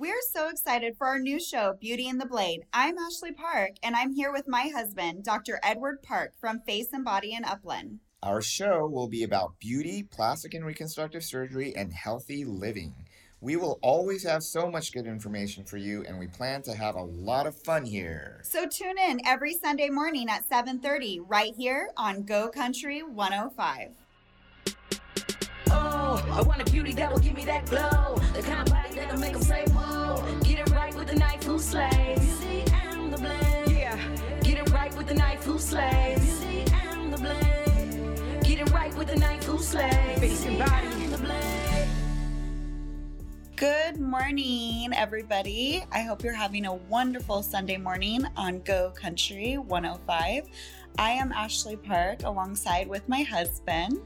We're so excited for our new show, Beauty and the Blade. I'm Ashlee Park, and I'm here with my husband, Dr. Edward Park from Face and Body in Upland. Our show will be about beauty, plastic and reconstructive surgery, and healthy living. We will always have so much good information for you, and we plan to have a lot of fun here. So tune in every Sunday morning at 7:30 right here on Go Country 105. Oh, I want a beauty that will give me that glow. The kind of body that'll make them say, whoa. Get it right with the knife who slays. Beauty and the blade. Yeah, get it right with the knife who slays. Beauty and the blade. Get it right with the knife who slays. Face and body. And the blade. Good morning, everybody. I hope you're having a wonderful Sunday morning on Go Country 105. I am Ashlee Park alongside with my husband.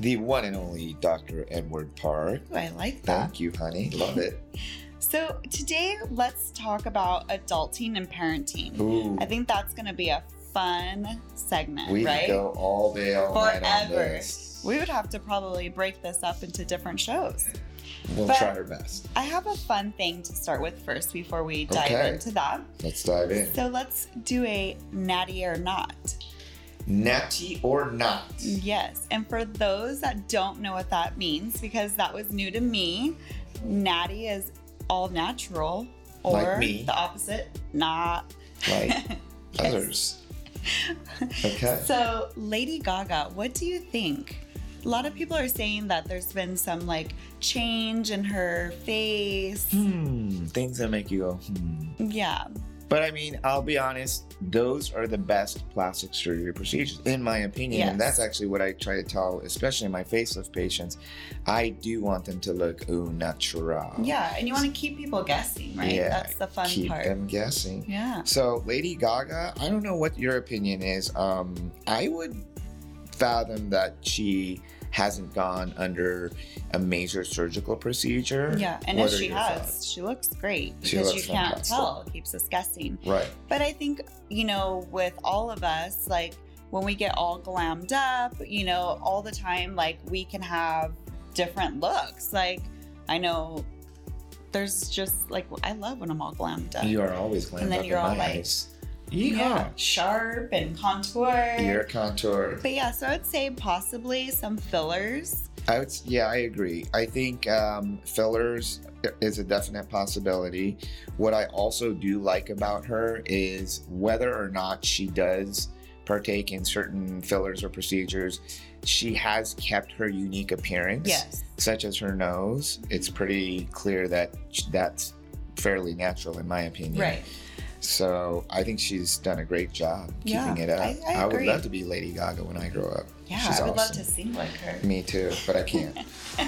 The one and only Dr. Edward Park. Ooh, I like that. Thank you, honey. Love it. So, today let's talk about adulting and parenting. Ooh, I think that's going to be a fun segment, we right? could go all day, all night on Forever. We would have to probably break this up into different shows. We'll But- try our best. I have a fun thing to start with first before we dive Okay. into that. Let's dive in. So let's do a natty or not. Natty or not? Yes. And for those that don't know what that means, because that was new to me, natty is all natural or Like me. the opposite, not. Like Yes. others. Okay. So, Lady Gaga, what do you think? A lot of people are saying that there's been some like change in her face. Hmm, things that make you go, hmm. Yeah. But I mean, I'll be honest, those are the best plastic surgery procedures, in my opinion. And that's actually what I try to tell, especially my facelift patients. I do want them to look au natural. Yeah. And you want to keep people guessing, right? Yeah, That's the fun Keep part. Keep them guessing. Yeah. So, Lady Gaga, I don't know what your opinion is. Um, I would fathom that she hasn't gone under a major surgical procedure. Yeah. And What if she has, thoughts? she looks great because looks you can't fantastic. tell. It keeps us guessing. Right. But I think, you know, with all of us, like when we get all glammed up, you know, all the time, like we can have different looks. Like I know there's just like I love when I'm all glammed up. You are always glammed And then up you're in all my like- eyes. Yeah, sharp and contour. Ear contour. But yeah, so I'd say possibly some fillers. I would, yeah, I agree. I think um, fillers is a definite possibility. What I also do like about her is whether or not she does partake in certain fillers or procedures, she has kept her unique appearance, Yes. such as her nose. It's pretty clear that that's fairly natural, in my opinion. Right. So I think she's done a great job Yeah, keeping it up. I- I would love to be Lady Gaga when I grow up. Yeah, She's I would love to sing like her. Me too, but I can't.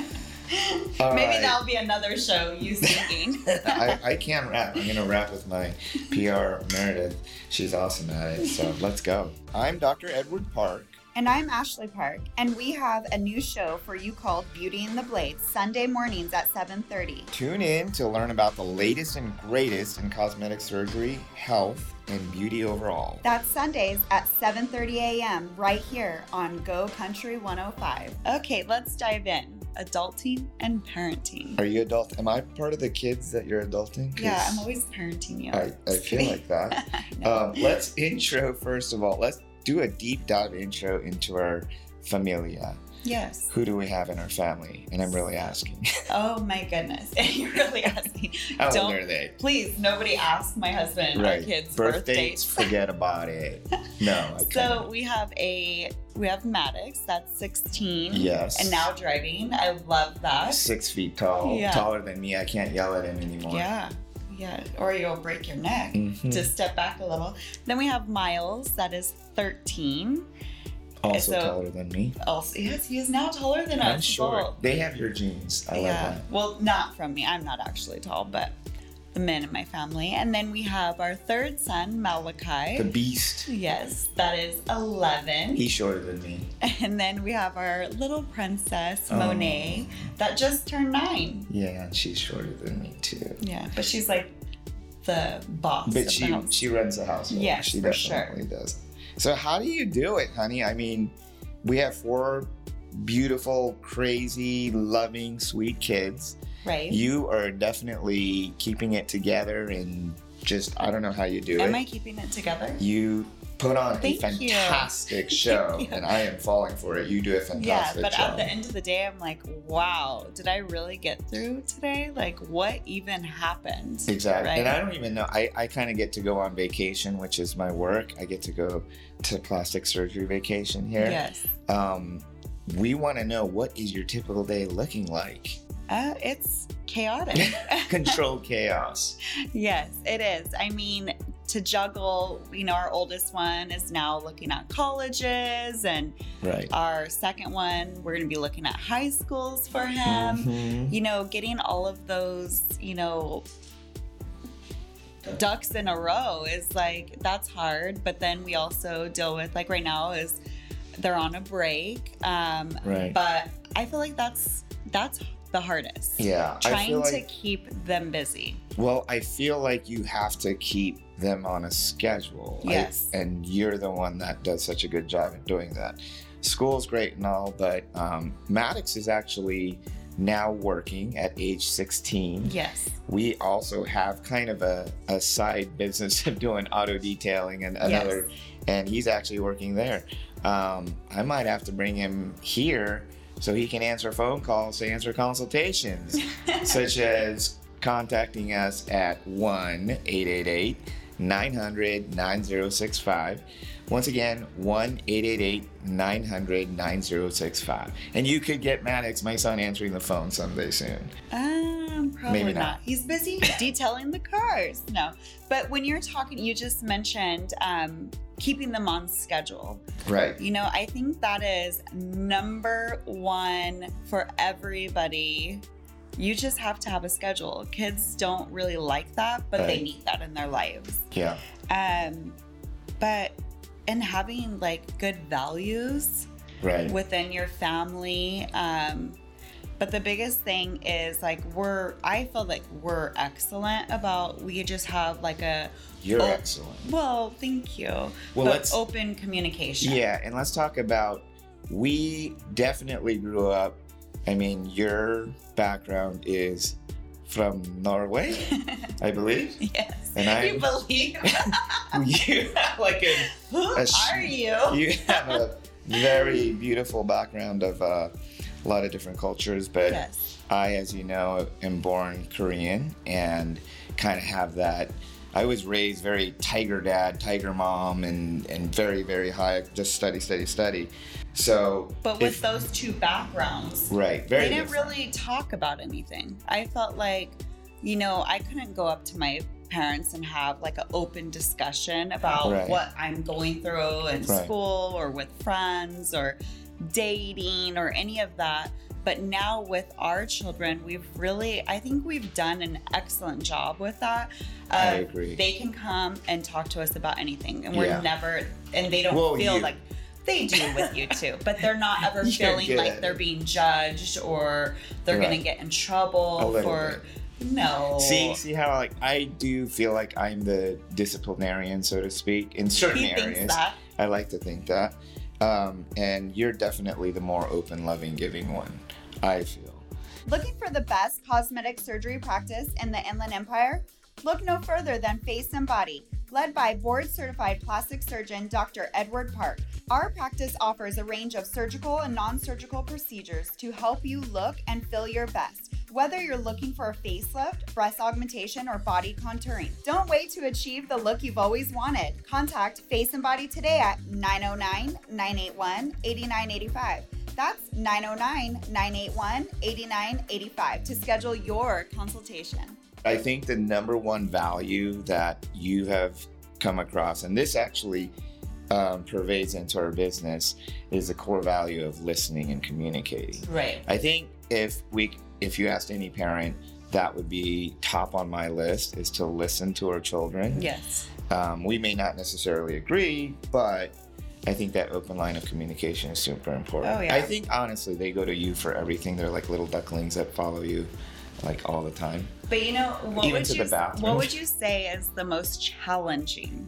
Maybe right. that'll be another show, you singing. I, I can rap. I'm gonna rap with my PR Meredith. She's awesome at it. So let's go. I'm Dr. Edward Park. And I'm Ashlee Park, and we have a new show for you called Beauty and the Blade, Sunday mornings at 7:30. Tune in to learn about the latest and greatest in cosmetic surgery, health, and beauty overall. That's Sundays at 7:30 a.m. right here on Go Country 105. Okay, let's dive in. Adulting and parenting. Are you adult? Am I part of the kids that you're adulting? Yeah, I'm always parenting you. I, I feel like that. Um, let's intro first of all. Let's do a deep dive intro into our familia. yes. Who do we have in our family? And I'm really asking. Oh my goodness. You're really asking. How Don't- old are they? Please, nobody ask my husband our kids' Birth birthdays. dates, forget about it. No, I So couldn't. we have a we have Maddox that's 16. Yes. And now driving. I love that. Six feet tall, Yeah. taller than me. I can't yell at him anymore. Yeah. Yeah. Or you'll break your neck. Mhm. To step back a little. Then we have Miles, that is 13. also so- taller than me. Also, yes, he is now taller than I'm us. short. both. They have your genes. I yeah. love that. Well, not from me. I'm not actually tall, but the men in my family. And then we have our third son, Malachi. The beast. yes, that is 11. He's shorter than me. And then we have our little princess, Oh. Monet, that just turned nine. Yeah, she's shorter than me too. Yeah, but she's like the boss. But she the house. she runs the household. Yes, she definitely does. So how do you do it, honey? I mean, we have four beautiful, crazy, loving, sweet kids. Right. You are definitely keeping it together and just I don't know how you do Am it. Am I keeping it together? you put on Thank a you. fantastic show, and I am falling for it. You do a fantastic Yeah, but show. at the end of the day, I'm like, wow, did I really get through today? Like, what even happened? Exactly. Right? And I don't even know. I, I kind of get to go on vacation, which is my work. I get to go to plastic surgery vacation here. Yes. Um, we want to know what is your typical day looking like? Uh, it's chaotic. Controlled chaos. yes, it is. I mean, to juggle, you know, our oldest one is now looking at colleges, and Right. our second one, we're going to be looking at high schools for him. Mhm. You know, getting all of those, you know, ducks in a row is like that's hard but then we also deal with like right now is they're on a break um Right. but i feel like that's that's the hardest Yeah. Trying feel to like, keep them busy well, I feel like you have to keep them on a schedule. I- Yes. and you're the one that does such a good job at doing that. School's great and all, but um, Maddox is actually now working at age 16. yes we also have kind of a, a side business of doing auto detailing and another and he's actually working there um, i might have to bring him here so he can answer phone calls to answer consultations such as contacting us at 1-888-900-9065 once again 1-888-900-9065 and you could get maddox my son answering the phone someday soon. Um probably Maybe not. not. he's busy detailing the cars. No. But when you're talking you just mentioned um keeping them on schedule right You know, I think that is number one for everybody. You just have to have a schedule. Kids don't really like that, but they need that in their lives. yeah Um, but and having like good values right within your family. Um, but the biggest thing is like we're I feel like we're excellent about we just have like a you're Oh. excellent well, thank you. Well, but let's- open communication. Yeah, and let's talk about we definitely grew up. I mean, your background is from Norway, I believe. Yes. And I- you believe? you have like a Who A are you? you have a very beautiful background of uh, a lot of different cultures, but yes. I, as you know, am born Korean and kind of have that. I was raised very tiger dad, tiger mom, and and very very high, just study, study, study. So, But with if- those two backgrounds, right, very they didn't different. really talk about anything. I felt like, you know, I couldn't go up to my parents and have like an open discussion about Right. what I'm going through in Right. school or with friends or dating or any of that. But now with our children, we've really, I think we've done an excellent job with that. I Uh, agree. They can come and talk to us about anything, and we're Yeah. never, and they don't Well, feel you- like they do with you too, but they're not ever You're feeling good like they're being judged or they're Right. gonna get in trouble for no. See, see how like I do feel like I'm the disciplinarian, so to speak, in certain he areas. I like to think that. Um, and you're definitely the more open, loving, giving one. I feel. Looking for the best cosmetic surgery practice in the Inland Empire? Look no further than Face and Body, led by board certified plastic surgeon Dr. Edward Park. Our practice offers a range of surgical and non surgical procedures to help you look and feel your best. Whether you're looking for a facelift, breast augmentation, or body contouring, don't wait to achieve the look you've always wanted. Contact Face and Body today at 909 981 8985. That's 909 981 8985 to schedule your consultation. I think the number one value that you have come across, and this actually um, pervades into our business, is the core value of listening and communicating. Right. I think if we, if you asked any parent, that would be top on my list is to listen to our children. Yes. Um, we may not necessarily agree, but I think that open line of communication is super important. Oh, yeah. I think honestly, they go to you for everything. They're like little ducklings that follow you, like all the time. But you know, what Even would to you the bathroom. what would you say is the most challenging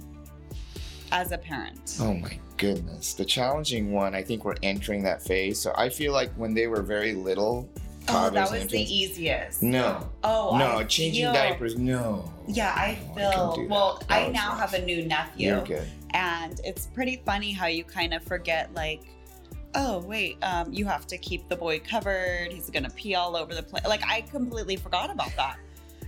as a parent? Oh my goodness, the challenging one. I think we're entering that phase. So I feel like when they were very little, Oh, that was the easiest. No, Oh, no, I changing feel- diapers. No. Yeah, I No, feel. that. well, That I now have a new nephew, You're good. and it's pretty funny how you kind of forget, like, oh wait, um, you have to keep the boy covered. He's gonna pee all over the place. Like I completely forgot about that,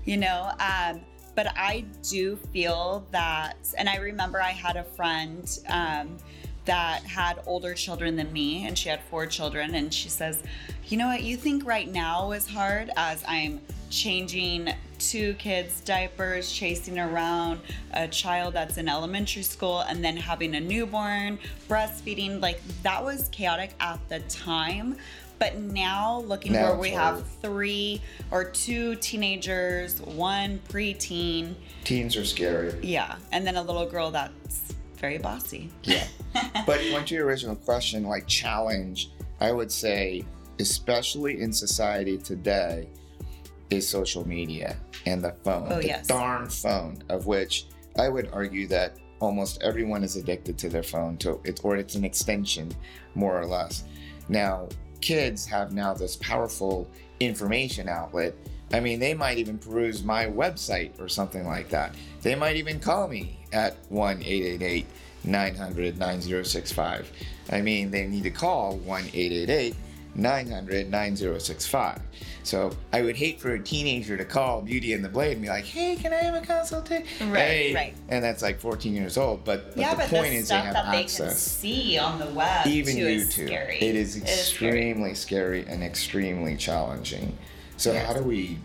you know. Um, but I do feel that, and I remember I had a friend. Um, that had older children than me, and she had four children. And she says, You know what? You think right now is hard as I'm changing two kids' diapers, chasing around a child that's in elementary school, and then having a newborn, breastfeeding. Like that was chaotic at the time. But now, looking Now where we hard. have three or two teenagers, one preteen, Teens are scary. yeah, and then a little girl that's very bossy. Yeah. but going to your original question, like challenge, I would say, especially in society today, is social media and the phone. Oh, the yes. darn phone, of which I would argue that almost everyone is addicted to their phone, to it, or it's an extension, more or less. Now, kids have now this powerful information outlet. I mean, they might even peruse my website or something like that. They might even call me at 1 888 900 9065. I mean, they need to call 1 888 900 9065. So I would hate for a teenager to call Beauty and the Blade and be like, hey, can I have a consultation? Right, Hey. right. And that's like 14 years old. But, but yeah, the but point the is they have that they can see on the web even too is YouTube. scary. It is It scary. extremely scary and extremely challenging. So Yes. how do we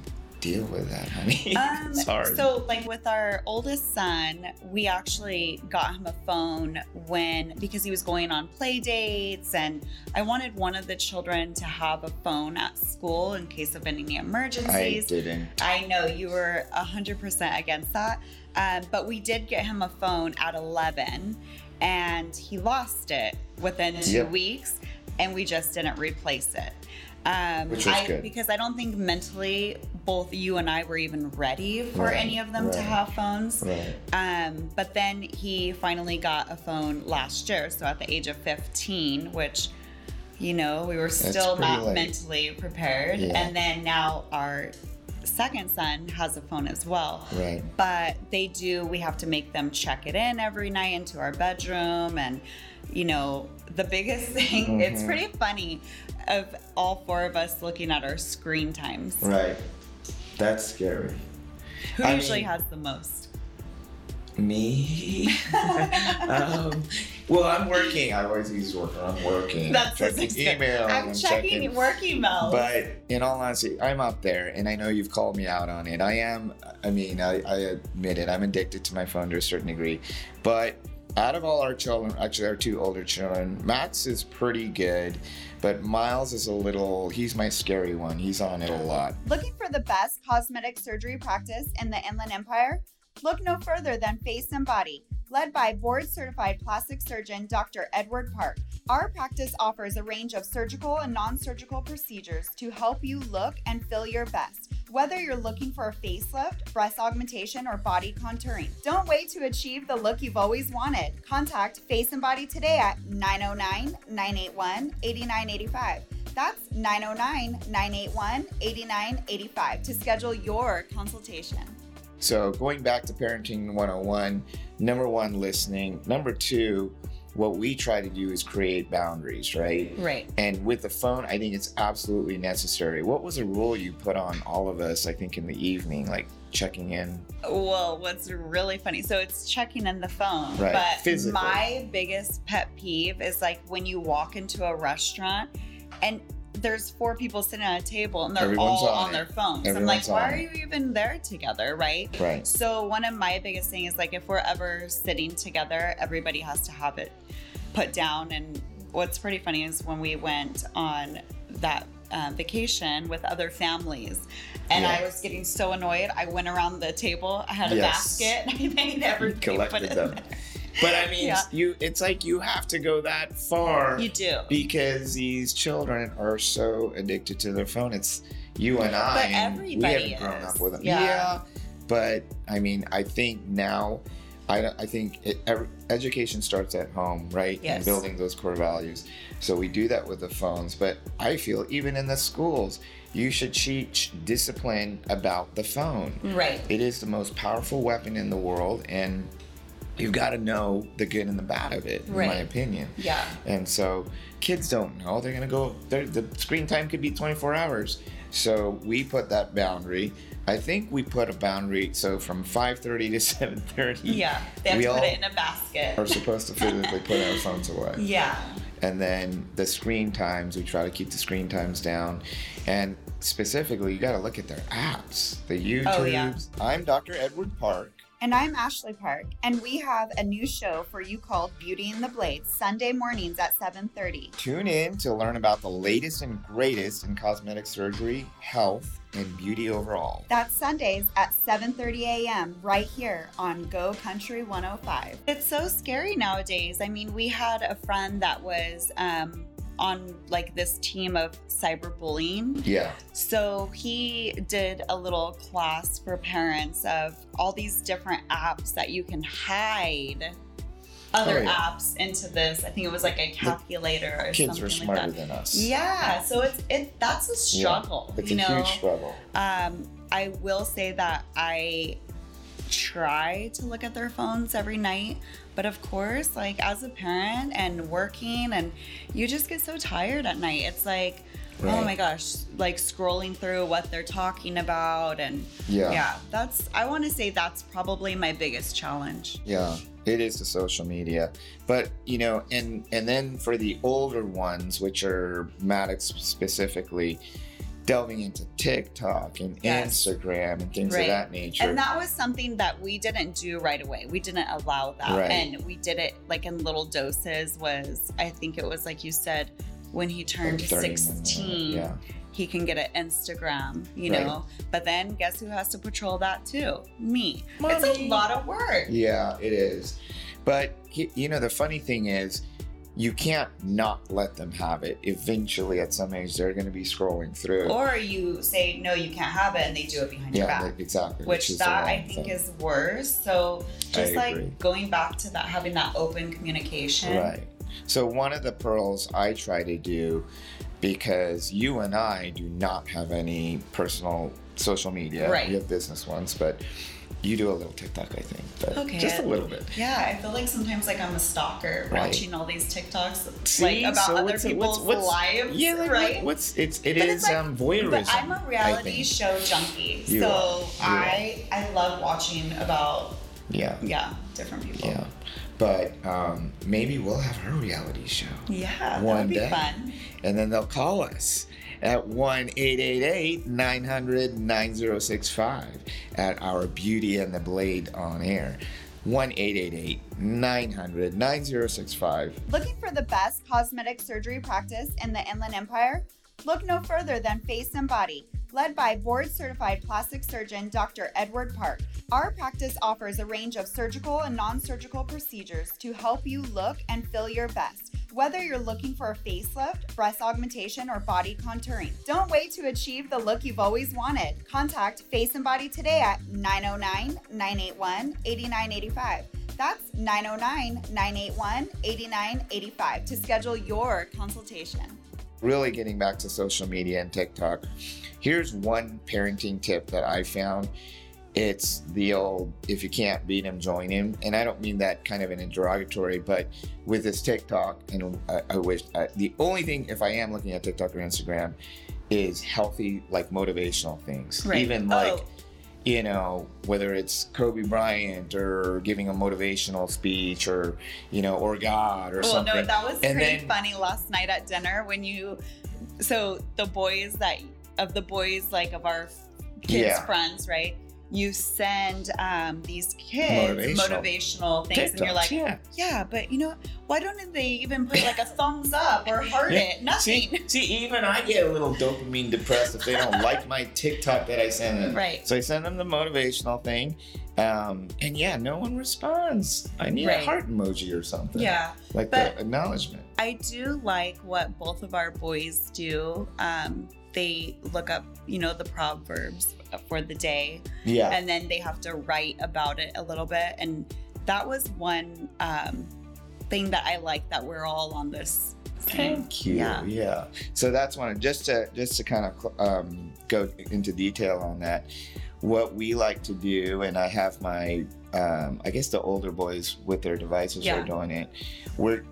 deal with that, honey? Um, it's hard. So, like with our oldest son, we actually got him a phone when because he was going on play dates, and I wanted one of the children to have a phone at school in case of any emergencies. I didn't. I know you were 100% against that. Um, but we did get him a phone at 11 and he lost it within two Yep. weeks and we just didn't replace it. Um, Which was I, good. Because I don't think mentally both you and I were even ready for Right, any of them to have phones. Right. Um, but then he finally got a phone last year. So at the age of 15, which, you know, we were still not late. mentally prepared. Yeah. And then now our second son has a phone as well. Right. But they do, we have to make them check it in every night into our bedroom. And, you know, the biggest thing, it's Mhm. pretty funny of all four of us looking at our screen times. Right. That's scary. Who I usually mean- has the most? Me? um, well, I'm working. I always use work. I'm working. That's his checking email. I'm checking work emails. But in all honesty, I'm up there, and I know you've called me out on it. I am. I mean, I, I admit it. I'm addicted to my phone to a certain degree. But out of all our children, actually, our two older children, Max is pretty good, but Miles is a little. He's my scary one. He's on it a lot. Looking for the best cosmetic surgery practice in the Inland Empire? Look no further than Face and Body, led by board certified plastic surgeon Dr. Edward Park. Our practice offers a range of surgical and non surgical procedures to help you look and feel your best. Whether you're looking for a facelift, breast augmentation, or body contouring, don't wait to achieve the look you've always wanted. Contact Face and Body today at 909 981 8985. That's 909 981 8985 to schedule your consultation. So going back to parenting 101, number one, listening. Number two, what we try to do is create boundaries, right? right. And with the phone, I think it's absolutely necessary. What was a rule you put on all of us, I think, in the evening, like checking in? Well, what's really funny, so it's checking in the phone, Right, but physically. my biggest pet peeve is like when you walk into a restaurant and there's four people sitting at a table and they're Everyone's all on their phones. Everyone's I'm like, why are you even there together, right? Right. So one of my biggest things is like if we're ever sitting together, everybody has to have it put down. And what's pretty funny is when we went on that uh, vacation with other families, and I was getting so annoyed. I went around the table. I had a Yes. basket. And I made put collected it. them. But I mean, Yeah. you it's like you have to go that far You do. because these children are so addicted to their phone. It's you and I. But everybody we haven't grown is. up with them. Yeah. but I mean, I think now, I, I think it, education starts at home, right? Yes. And building those core values. So we do that with the phones. But I feel even in the schools, you should teach discipline about the phone. Right. It is the most powerful weapon in the world, and you've got to know the good and the bad of it, in my opinion. Yeah. And so kids don't know. They're going to go, they're- the screen time could be 24 hours. So we put that boundary. I think we put a boundary. So from 5:30 to 7:30. Yeah. They have we to put it in a basket. are supposed to physically put our phones away. Yeah. And then the screen times, we try to keep the screen times down. And specifically, you got to look at their apps, the YouTubes. Oh, yeah. I'm Dr. Edward Park. And I'm Ashlee Park, and we have a new show for you called Beauty in the Blades, Sunday mornings at 7:30. Tune in to learn about the latest and greatest in cosmetic surgery, health, and beauty overall. That's Sundays at 7:30 a.m. right here on Go Country 105. It's so scary nowadays. I mean, we had a friend that was um, on like this team of cyberbullying. Yeah. So he did a little class for parents of all these different apps that you can hide other Oh, yeah. apps into this. I think it was like a calculator or Kids are something like smarter that. than us. Yeah, so it's it that's a Yeah, struggle. It's you a know, huge struggle. um, I will say that I try to look at their phones every night, but of course, like as a parent and working, and you just get so tired at night. It's like, oh my gosh, like scrolling through what they're talking about, and Yeah. yeah, that's I want to say that's probably my biggest challenge. Yeah, it is the social media. But you know, and and then for the older ones, which are Maddox specifically, delving into TikTok and Yes. Instagram and things Right. of that nature. And that was something that we didn't do right away. We didn't allow that. Right. And we did it like in little doses was I think it was like you said when he turned Like 16 Yeah. he can get an Instagram, you Right. know. But then guess who has to patrol that too? Me. It's a lot of work. Yeah, it is. But you know, the funny thing is, you can't not let them have it. Eventually, at some age, they're going to be scrolling through. Or you say no, you can't have it, and they do it behind your back. exactly. Which the that I think thing. is worse. So just I like agree. going back to that, having that open communication. Right. So one of the pearls I try to do, because you and I do not have any personal social media. Right. We have business ones, but you do a little TikTok, I think. But Okay. Just a little bit. Yeah, I feel like sometimes like I'm a stalker Right. watching all these TikToks See? like about So other people's what's- what's- lives. Yeah, like, right. what- what's it's it is like- um voyeurism. But I'm a reality show junkie, You so are. I I love watching about Yeah. yeah different people. Yeah. But um, maybe we'll have our reality show. Yeah, that One would be day. fun. And then they'll call us at 1 888 900 9065 at our Beauty and the Blade on air. 1 888 900 9065. Looking for the best cosmetic surgery practice in the Inland Empire? Look no further than Face and Body, led by board certified plastic surgeon Dr. Edward Park. Our practice offers a range of surgical and non surgical procedures to help you look and feel your best. Whether you're looking for a facelift, breast augmentation, or body contouring, don't wait to achieve the look you've always wanted. Contact Face and Body today at 909 981 8985. That's 909 981 8985 to schedule your consultation. Really getting back to social media and TikTok. Here's one parenting tip that I found. It's the old if you can't beat him, join him. And I don't mean that kind of an interrogatory, but with this TikTok, and I, I wish I, the only thing, if I am looking at TikTok or Instagram, is healthy, like motivational things. Right. Even like, Oh. You know, whether it's Kobe Bryant or giving a motivational speech or, you know, or God or Well, something. no, that was And pretty then- funny last night at dinner when you. So the boys that of the boys like of our kids' Yeah. friends, right? You send um, these kids Motivational. motivational, things, and you're like, yeah. yeah, but you know, why don't they even put like a thumbs up or heart Yeah. it? Nothing. See, see, even I get a little dopamine depressed if they don't like my TikTok that I send them. Right. So I send them the motivational thing, um, and yeah, no one responds. I need Right. a heart emoji or something. Yeah. like but- the acknowledgement. I do like what both of our boys do. Um, they look up, you know, the proverbs for the day, Yeah, and then they have to write about it a little bit. And that was one um, thing that I like that we're all on this. Thank you. Yeah. Yeah. So that's one. Just to just to kind of um, go into detail on that. What we like to do, and I have my, um, I guess the older boys with their devices Yeah. are doing it. We're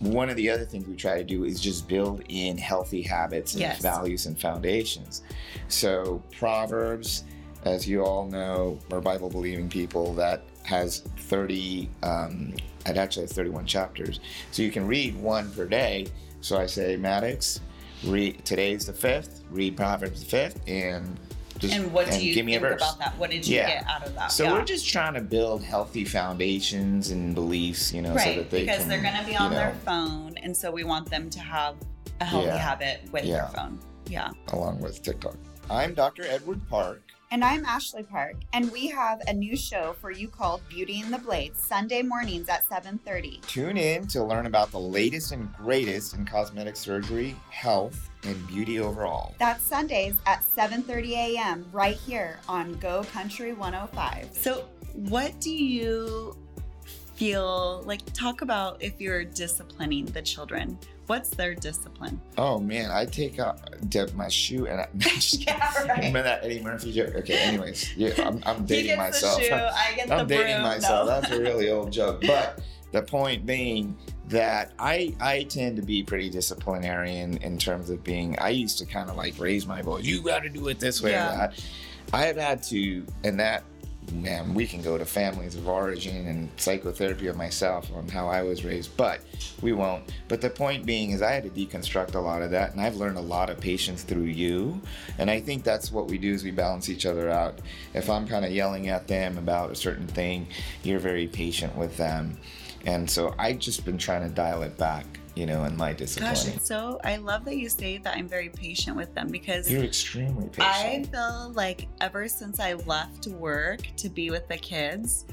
one of the other things we try to do is just build in healthy habits and Yes. values and foundations. So Proverbs, as you all know, are Bible believing people that has 30 um, it actually has 31 chapters so you can read one per day so i say maddox read today's the fifth read proverbs the fifth and just And what do you give me a think verse about that? What did you Yeah. get out of that? so Yeah. we're just trying to build healthy foundations and beliefs you know so right that they because can they're going to be you on their phone, and so we want them to have a healthy Yeah. habit with their phone. Yeah. along with tiktok i'm dr edward park And I'm Ashlee Park, and we have a new show for you called Beauty in the Blades, Sunday mornings at 7:30. Tune in to learn about the latest and greatest in cosmetic surgery, health, and beauty overall. That's Sundays at 7:30 a.m. right here on Go Country 105. So, what do you feel like? Talk about if you're disciplining the children. What's their discipline? Oh man, I take out my shoe and I. Remember that Eddie Murphy joke? Okay, anyways, yeah, I'm, I'm dating myself. the shoe. I get the I'm dating broom. myself. No. That's a really old joke. But the point being that I I tend to be pretty disciplinarian in terms of being. I used to kind of like raise my voice. You got to do it this way Yeah. or that. I have had to, and that man, we can go to families of origin and psychotherapy of myself on how I was raised, but we won't. But the point being is, I had to deconstruct a lot of that, and I've learned a lot of patience through you. And I think that's what we do is we balance each other out. If I'm kind of yelling at them about a certain thing, you're very patient with them. And so I've just been trying to dial it back, you know, in my discipline. Gosh, so I love that you say that I'm very patient with them because You're extremely patient. I feel like ever since I left work to be with the kids,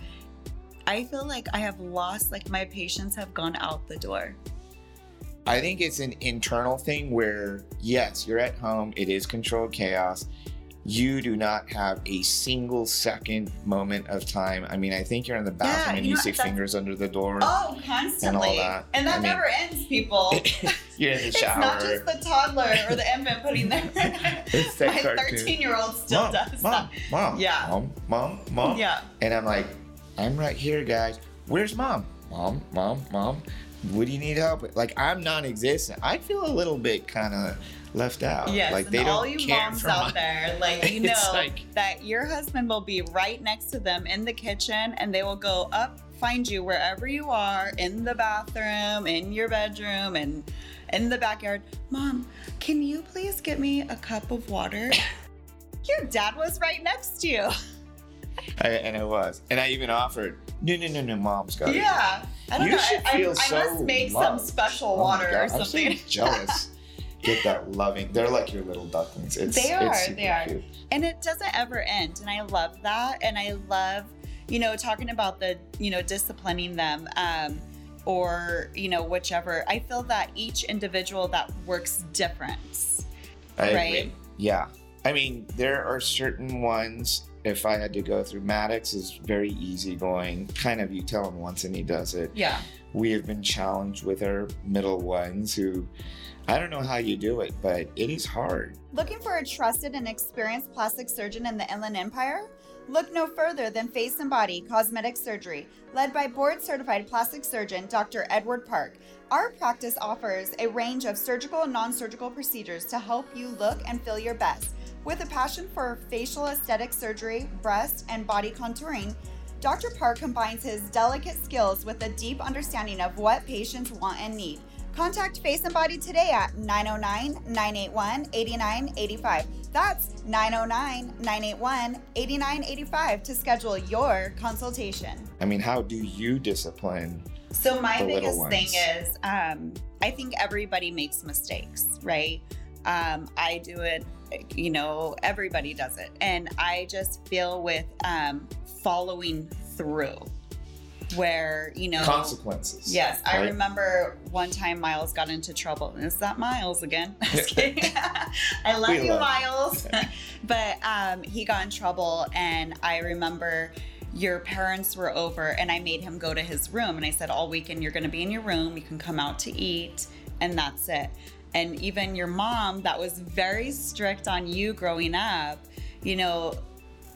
I feel like I have lost like my patience have gone out the door. I think it's an internal thing where, yes, you're at home, it is controlled chaos. You do not have a single second moment of time. I mean, I think you're in the bathroom and you know, stick fingers under the door. Oh, constantly. And all that. And that I mean- never ends, people. you're in the shower. it's not just the toddler or the infant putting their It's that My 13 year old still mom, does mom, that. Mom, Yeah. Mom, mom, mom. Yeah. And I'm like, I'm right here, guys. Where's mom? Mom, mom, mom. What do you need help with? Like, I'm non existent. I feel a little bit kind of left out. Yes, like, they don't all you moms out my- there, like you know like- that your husband will be right next to them in the kitchen, and they will go up, find you wherever you are in the bathroom, in your bedroom, and in the backyard. Mom, can you please get me a cup of water? your dad was right next to you. I, and it was. And I even offered, no, no, no, no, mom's got it. Yeah, I don't You know. should I, I- feel I so must make loved. some special Oh water God, or I'm so something. jealous. Get that loving. They're like your little ducklings. It's, They are, It's they are. Cute. and it doesn't ever end and i love that and i love you know talking about the you know disciplining them um or you know whichever i feel that each individual that works different I Right. agree. Yeah. I mean, there are certain ones. If I had to go through Maddox, is very easygoing. Kind of, you tell him once and he does it. yeah We have been challenged with our middle ones who, I don't know how you do it, but it is hard. Looking for a trusted and experienced plastic surgeon in the Inland Empire? Look no further than Face and Body Cosmetic Surgery, led by board certified plastic surgeon Dr. Edward Park. Our practice offers a range of surgical and non surgical procedures to help you look and feel your best. With a passion for facial aesthetic surgery, breast, and body contouring, Dr. Park combines his delicate skills with a deep understanding of what patients want and need. Contact Face and Body today at 909 981 8985. That's 909 981 8985 to schedule your consultation. I mean, how do you discipline? so my biggest thing is um i think everybody makes mistakes right um i do it you know everybody does it and i just feel with um following through where you know Consequences. Yes, I remember one time Miles got into trouble. It's that Miles again. I love We you, love Miles. but um, he got in trouble, and I remember your parents were over and I made him go to his room and I said all weekend you're going to be in your room, you can come out to eat and that's it. And even your mom that was very strict on you growing up, you know,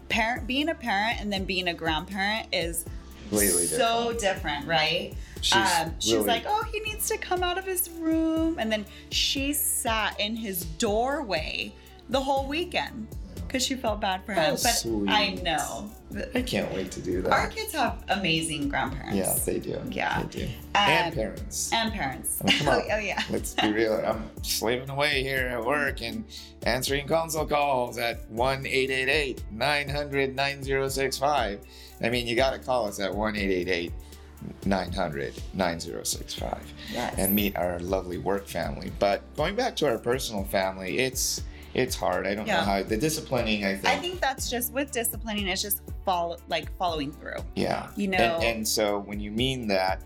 parent being a parent and then being a grandparent is Completely so different, right? She's um, she's really- like, oh, he needs to come out of his room. And then she sat in his doorway the whole weekend because she felt bad for him. How but sweet. I know. I can't wait to do that. Our kids have amazing grandparents. yeah, they do. Yeah. They do. Um, and parents. And parents. I mean, come oh, on. oh, yeah. Let's be real. I'm slaving away here at work and answering console calls at 1 888 900 9065. I mean, you got to call us at 1 888 900 9065 Yes. and meet our lovely work family. But going back to our personal family, it's it's hard. I don't Yeah. know how the disciplining. I think. I think that's just with disciplining, it's just follow like following through. yeah. You know, And, and so when you mean that,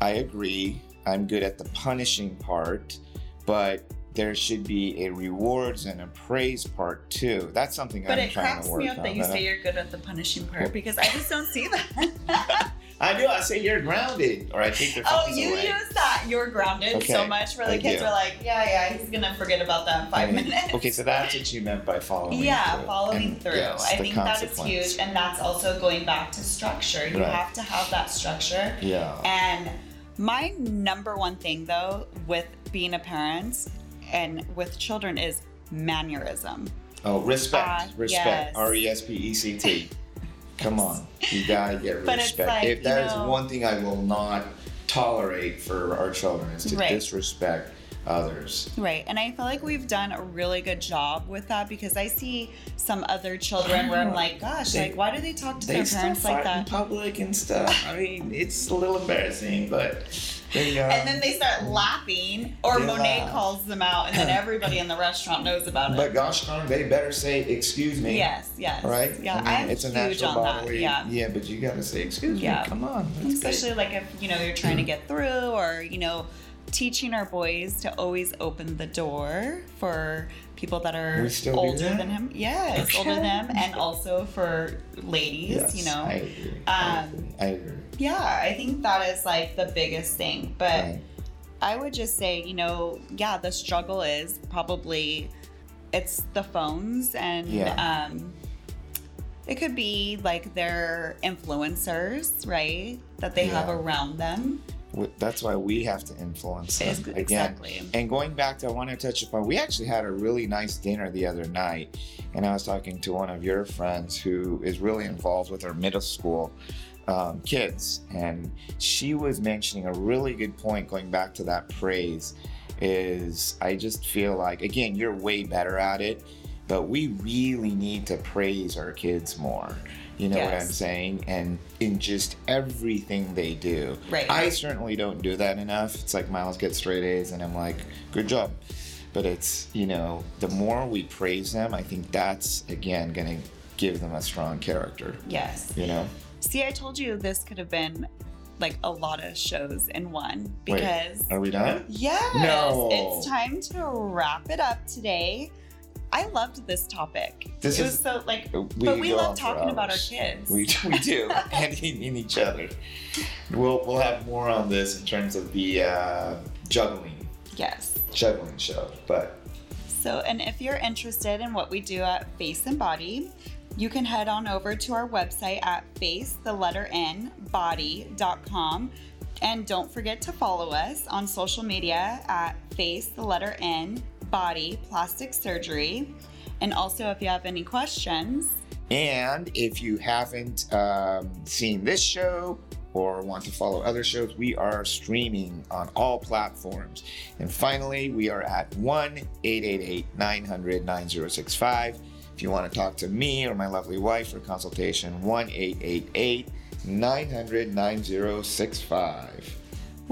I agree. I'm good at the punishing part, but there should be a rewards and a praise part too. That's something but I'm it trying cracks to work me up that you say you're good at the punishing part because I just don't see that. I do. I say you're grounded, or I take their oh, you away. use that. You're grounded so much where the kids do. are like, yeah, yeah, he's gonna forget about that in five I mean, minutes. Okay, so that's what you meant by following. Through. Yeah, through. following And through. yes, I think that is huge, and that's also going back to structure. You Right. have to have that structure. Yeah. And my number one thing though with being a parent and with children is mannerism. Oh, respect, Uh, respect. yes. R e s p e c t. Come on, you gotta get respect. like, if that is know- one thing I will not tolerate for our children is to Right. disrespect others. Right. And I feel like we've done a really good job with that because I see some other children where I'm like, gosh, They- like why do they talk to They their parents like fight in that? public and stuff. I mean, it's a little embarrassing, but And then they start laughing, or Monet laugh. calls them out, and then everybody in the restaurant knows about it. But gosh darn, they better say excuse me. yes, yes, Right? Yeah, I mean, I'm it's a huge natural on that. bodily. Yeah, Yeah, but you gotta say excuse Yeah. me. Come on. especially like if you know you're trying to get through, or you know, teaching our boys to always open the door for people that are still older that? than him. Yes, older than him, and also for ladies. Yes, you know, I agree. I Um, agree. I agree. Yeah, I think that is like the biggest thing. But Right. I would just say, you know, yeah, the struggle is probably it's the phones and Yeah. um it could be like their influencers, right? That they have around them. That's why we have to influence them Is- again. exactly. And going back to, I want to touch upon. We actually had a really nice dinner the other night, and I was talking to one of your friends who is really involved with our middle school um, kids, and she was mentioning a really good point. Going back to that praise, is I just feel like again you're way better at it, but we really need to praise our kids more. You know what I'm saying? And in just everything they do. Right. I certainly don't do that enough. It's like Miles gets straight A's, and I'm like, good job. But it's, you know, the more we praise them, I think that's, again, going to give them a strong character, Yes. you know? See, I told you this could have been like a lot of shows in one Wait, because Are we done? Yes, No. it's time to wrap it up today. I loved this topic. This it is- was so like, We but we love talking about our kids. We, we do, and in, in each other. We'll, we'll have more on this in terms of the uh, juggling, yes. juggling show. But So, and if you're interested in what we do at Face and Body, you can head on over to our website at face the letter n body.com and don't forget to follow us on social media at face the letter n body plastic surgery. And also, if you have any questions, And if you haven't um, seen this show or want to follow other shows, we are streaming on all platforms. And finally, we are at 1 888 900 9065. If you want to talk to me or my lovely wife for consultation, 1 888 900 9065.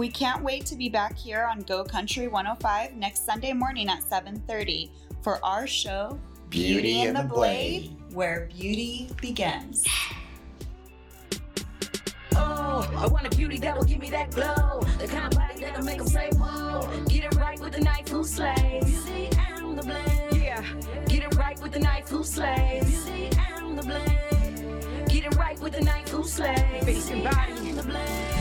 We can't wait to be back here on Go Country 105 next Sunday morning at 7:30 for our show Beauty and the Blade. where beauty begins. Oh, I want a beauty that will give me that glow. The kind of body that'll make them say, whoa. Get it right with the knife who slays. Beauty and the blade. Yeah. Get it right with the knife who slays. Beauty and the blade. Get it right with with the knife who slays. Face and body. The blade.